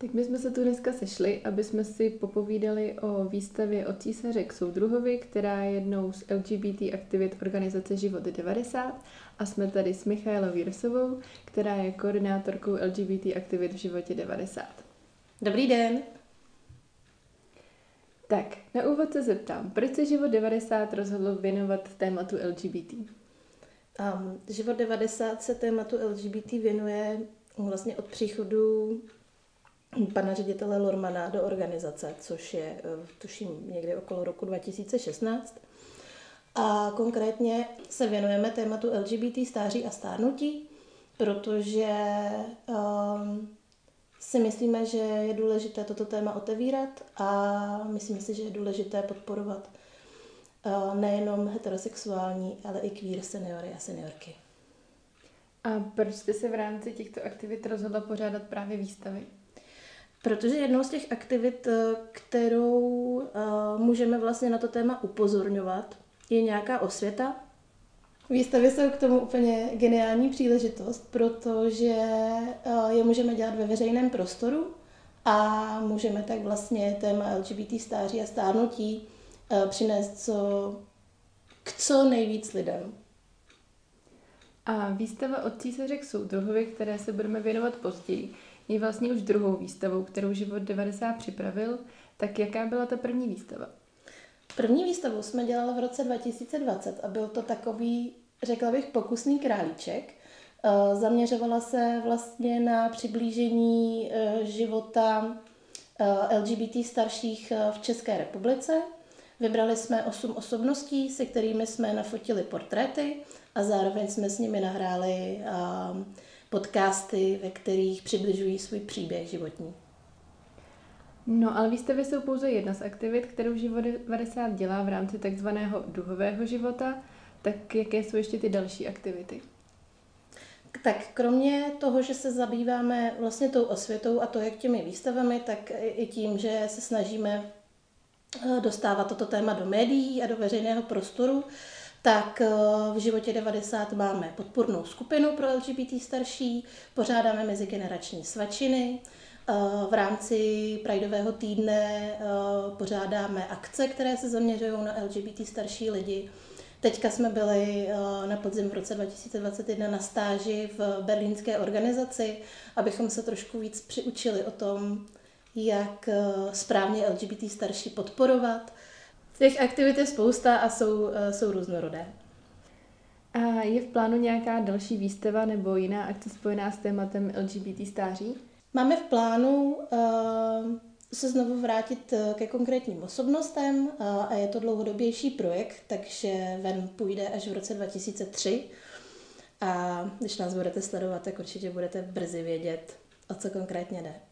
Tak my jsme se tu dneska sešli, aby jsme si popovídali o výstavě od císaře k soudruhovi, která je jednou z LGBT aktivit organizace Život 90 a jsme tady s Michailou Vírsovou, která je koordinátorkou LGBT aktivit v Životě 90. Dobrý den. Tak, na úvod se zeptám, proč se Život 90 rozhodl věnovat tématu LGBT? Um, Život 90 se tématu LGBT věnuje vlastně od příchodu pana ředitele Lormana do organizace, což je, eh, tuším, někdy okolo roku 2016. A konkrétně se věnujeme tématu LGBT stáří a stárnutí, protože um, si myslíme, že je důležité toto téma otevírat a myslíme si, že je důležité podporovat uh, nejenom heterosexuální, ale i queer seniory a seniorky. A proč jste se v rámci těchto aktivit rozhodla pořádat právě výstavy? Protože jednou z těch aktivit, eh, kterou uh, můžeme vlastně na to téma upozorňovat, je nějaká osvěta. Výstavy jsou k tomu úplně geniální příležitost, protože uh, je můžeme dělat ve veřejném prostoru a můžeme tak vlastně téma LGBT stáří a stárnutí uh, přinést co, k co nejvíc lidem. A výstava od císaře k soudruhovi, které se budeme věnovat později, je vlastně už druhou výstavou, kterou Život 90 připravil. Tak jaká byla ta první výstava? První výstavu jsme dělali v roce 2020 a byl to takový, řekla bych, pokusný králíček. Eh, zaměřovala se vlastně na přiblížení eh, života eh, LGBT starších v České republice. Vybrali jsme osm osobností, se kterými jsme nafotili portréty a zároveň jsme s nimi nahráli podcasty, ve kterých přibližují svůj příběh životní. No, ale výstavy jsou pouze jedna z aktivit, kterou Život 90 dělá v rámci takzvaného duhového života. Tak jaké jsou ještě ty další aktivity? Tak kromě toho, že se zabýváme vlastně tou osvětou a to, jak těmi výstavami, tak i tím, že se snažíme eh, dostávat toto téma do médií a do veřejného prostoru, tak eh, v životě 90 máme podpornou skupinu pro LGBT starší, pořádáme mezigenerační svačiny, eh, v rámci Prideového týdne eh, pořádáme akce, které se zaměřují na LGBT starší lidi. Teďka jsme byli na podzim v roce 2021 na stáži v berlínské organizaci, abychom se trošku víc přiučili o tom, jak správně LGBT starší podporovat Těch aktivit je spousta a jsou, uh, jsou různorodé. A je v plánu nějaká další výstava nebo jiná akce spojená s tématem LGBT stáří? Máme v plánu uh, se znovu vrátit eh, ke konkrétním osobnostem uh, a je to dlouhodobější projekt, takže ven půjde až v roce 2003. A když nás budete sledovat, tak určitě budete brzy vědět, o co konkrétně jde.